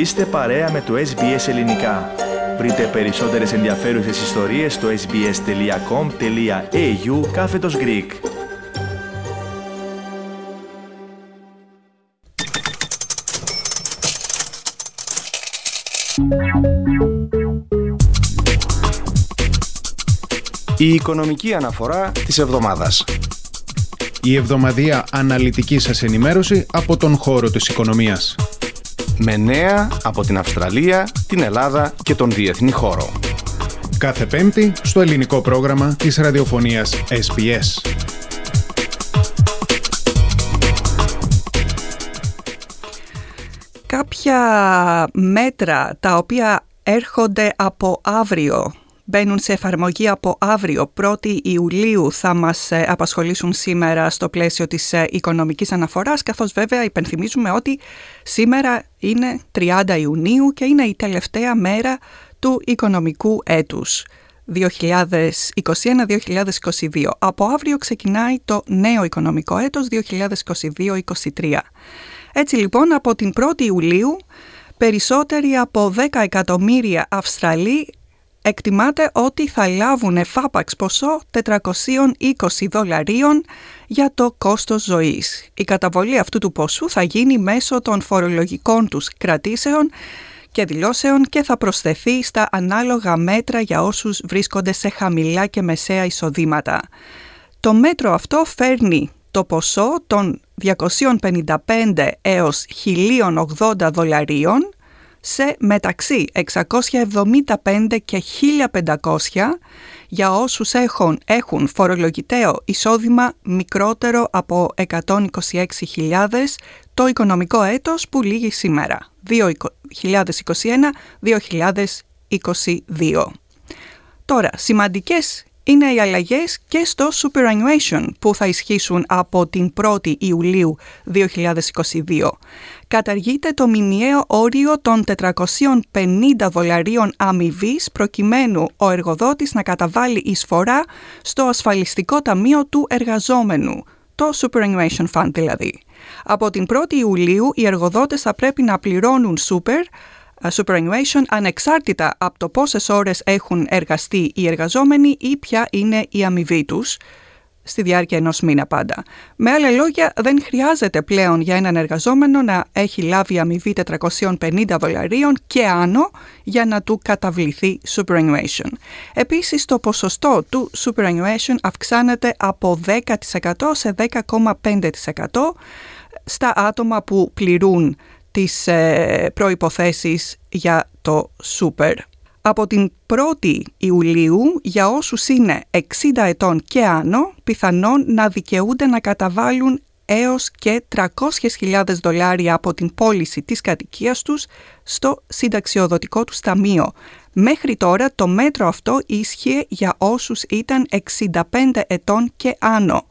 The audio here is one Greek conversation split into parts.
Είστε παρέα με το SBS Ελληνικά. Βρείτε περισσότερες ενδιαφέρουσες ιστορίες στο sbs.com.au κάθετος Greek. Η οικονομική αναφορά της εβδομάδας. Η εβδομαδία αναλυτική σας ενημέρωση από τον χώρο της οικονομίας. Με νέα από την Αυστραλία, την Ελλάδα και τον διεθνή χώρο. Κάθε Πέμπτη στο ελληνικό πρόγραμμα της ραδιοφωνίας SBS. Κάποια μέτρα τα οποία έρχονται από αύριο μπαίνουν σε εφαρμογή από αύριο, 1η Ιουλίου, θα μας ε, απασχολήσουν σήμερα στο πλαίσιο της ε, οικονομικής αναφοράς, καθώς βέβαια υπενθυμίζουμε ότι σήμερα είναι 30 Ιουνίου και είναι η τελευταία μέρα του οικονομικού έτους. 2021-2022. Από αύριο ξεκινάει το νέο οικονομικό έτος 2022-2023. Έτσι λοιπόν από την 1η Ιουλίου περισσότεροι από 10 εκατομμύρια Αυστραλοί εκτιμάται ότι θα λάβουν εφάπαξ ποσό 420 δολαρίων για το κόστος ζωής. Η καταβολή αυτού του ποσού θα γίνει μέσω των φορολογικών τους κρατήσεων και δηλώσεων και θα προσθεθεί στα ανάλογα μέτρα για όσους βρίσκονται σε χαμηλά και μεσαία εισοδήματα. Το μέτρο αυτό φέρνει το ποσό των 255 έως 1080 δολαρίων σε μεταξύ 675 και 1500 για όσους έχουν, έχουν φορολογητέο εισόδημα μικρότερο από 126.000 το οικονομικό έτος που λύγει σήμερα, 2021-2022. Τώρα, σημαντικές είναι οι αλλαγές και στο superannuation που θα ισχύσουν από την 1η Ιουλίου 2022. Καταργείται το μηνιαίο όριο των 450 δολαρίων αμοιβής προκειμένου ο εργοδότης να καταβάλει εισφορά στο ασφαλιστικό ταμείο του εργαζόμενου, το Superannuation Fund δηλαδή. Από την 1η Ιουλίου οι εργοδότες θα πρέπει να πληρώνουν super superannuation ανεξάρτητα από το πόσες ώρες έχουν εργαστεί οι εργαζόμενοι ή ποια είναι η αμοιβή τους στη διάρκεια ενός μήνα πάντα. Με άλλα λόγια, δεν χρειάζεται πλέον για έναν εργαζόμενο να έχει λάβει αμοιβή 450 δολαρίων και άνω για να του καταβληθεί superannuation. Επίσης, το ποσοστό του superannuation αυξάνεται από 10% σε 10,5% στα άτομα που πληρούν τις ε, προϋποθέσεις για το Super. Από την 1η Ιουλίου, για όσους είναι 60 ετών και άνω, πιθανόν να δικαιούνται να καταβάλουν έως και 300.000 δολάρια από την πώληση της κατοικίας τους στο συνταξιοδοτικό τους ταμείο. Μέχρι τώρα το μέτρο αυτό ίσχυε για όσους ήταν 65 ετών και άνω.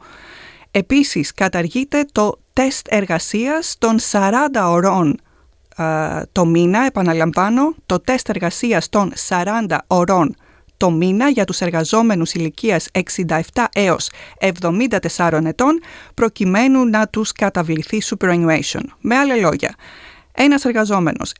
Επίσης καταργείται το τεστ εργασίας των 40 ωρών το μήνα, επαναλαμβάνω, το τεστ εργασίας των 40 ωρών το μήνα για τους εργαζόμενους ηλικίας 67 έως 74 ετών προκειμένου να τους καταβληθεί superannuation. Με άλλα λόγια, ένας εργαζόμενος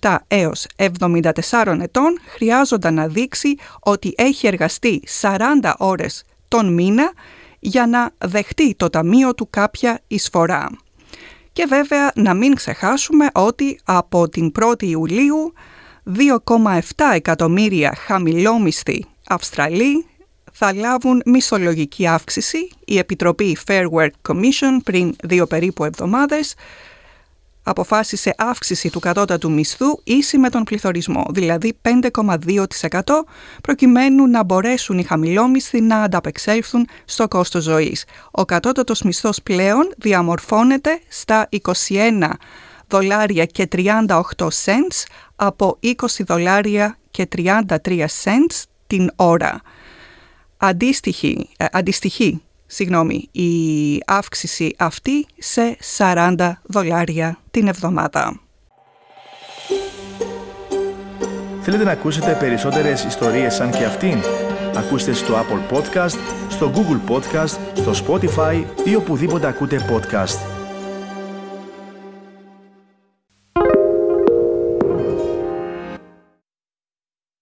67 έως 74 ετών χρειάζονταν να δείξει ότι έχει εργαστεί 40 ώρες τον μήνα για να δεχτεί το ταμείο του κάποια εισφορά. Και βέβαια να μην ξεχάσουμε ότι από την 1η Ιουλίου 2,7 εκατομμύρια χαμηλόμισθοι Αυστραλοί θα λάβουν μισολογική αύξηση. Η Επιτροπή Fair Work Commission πριν δύο περίπου εβδομάδες αποφάσισε αύξηση του κατώτατου μισθού ίση με τον πληθωρισμό, δηλαδή 5,2% προκειμένου να μπορέσουν οι χαμηλόμισθοι να ανταπεξέλθουν στο κόστος ζωής. Ο κατώτατος μισθός πλέον διαμορφώνεται στα 21 δολάρια και 38 cents από 20 δολάρια και 33 cents την ώρα. Αντίστοιχη, ε, αντιστοιχεί συγγνώμη, η αύξηση αυτή σε 40 δολάρια την εβδομάδα. Θέλετε να ακούσετε περισσότερες ιστορίες σαν και αυτήν; Ακούστε στο Apple Podcast, στο Google Podcast, στο Spotify ή οπουδήποτε ακούτε podcast.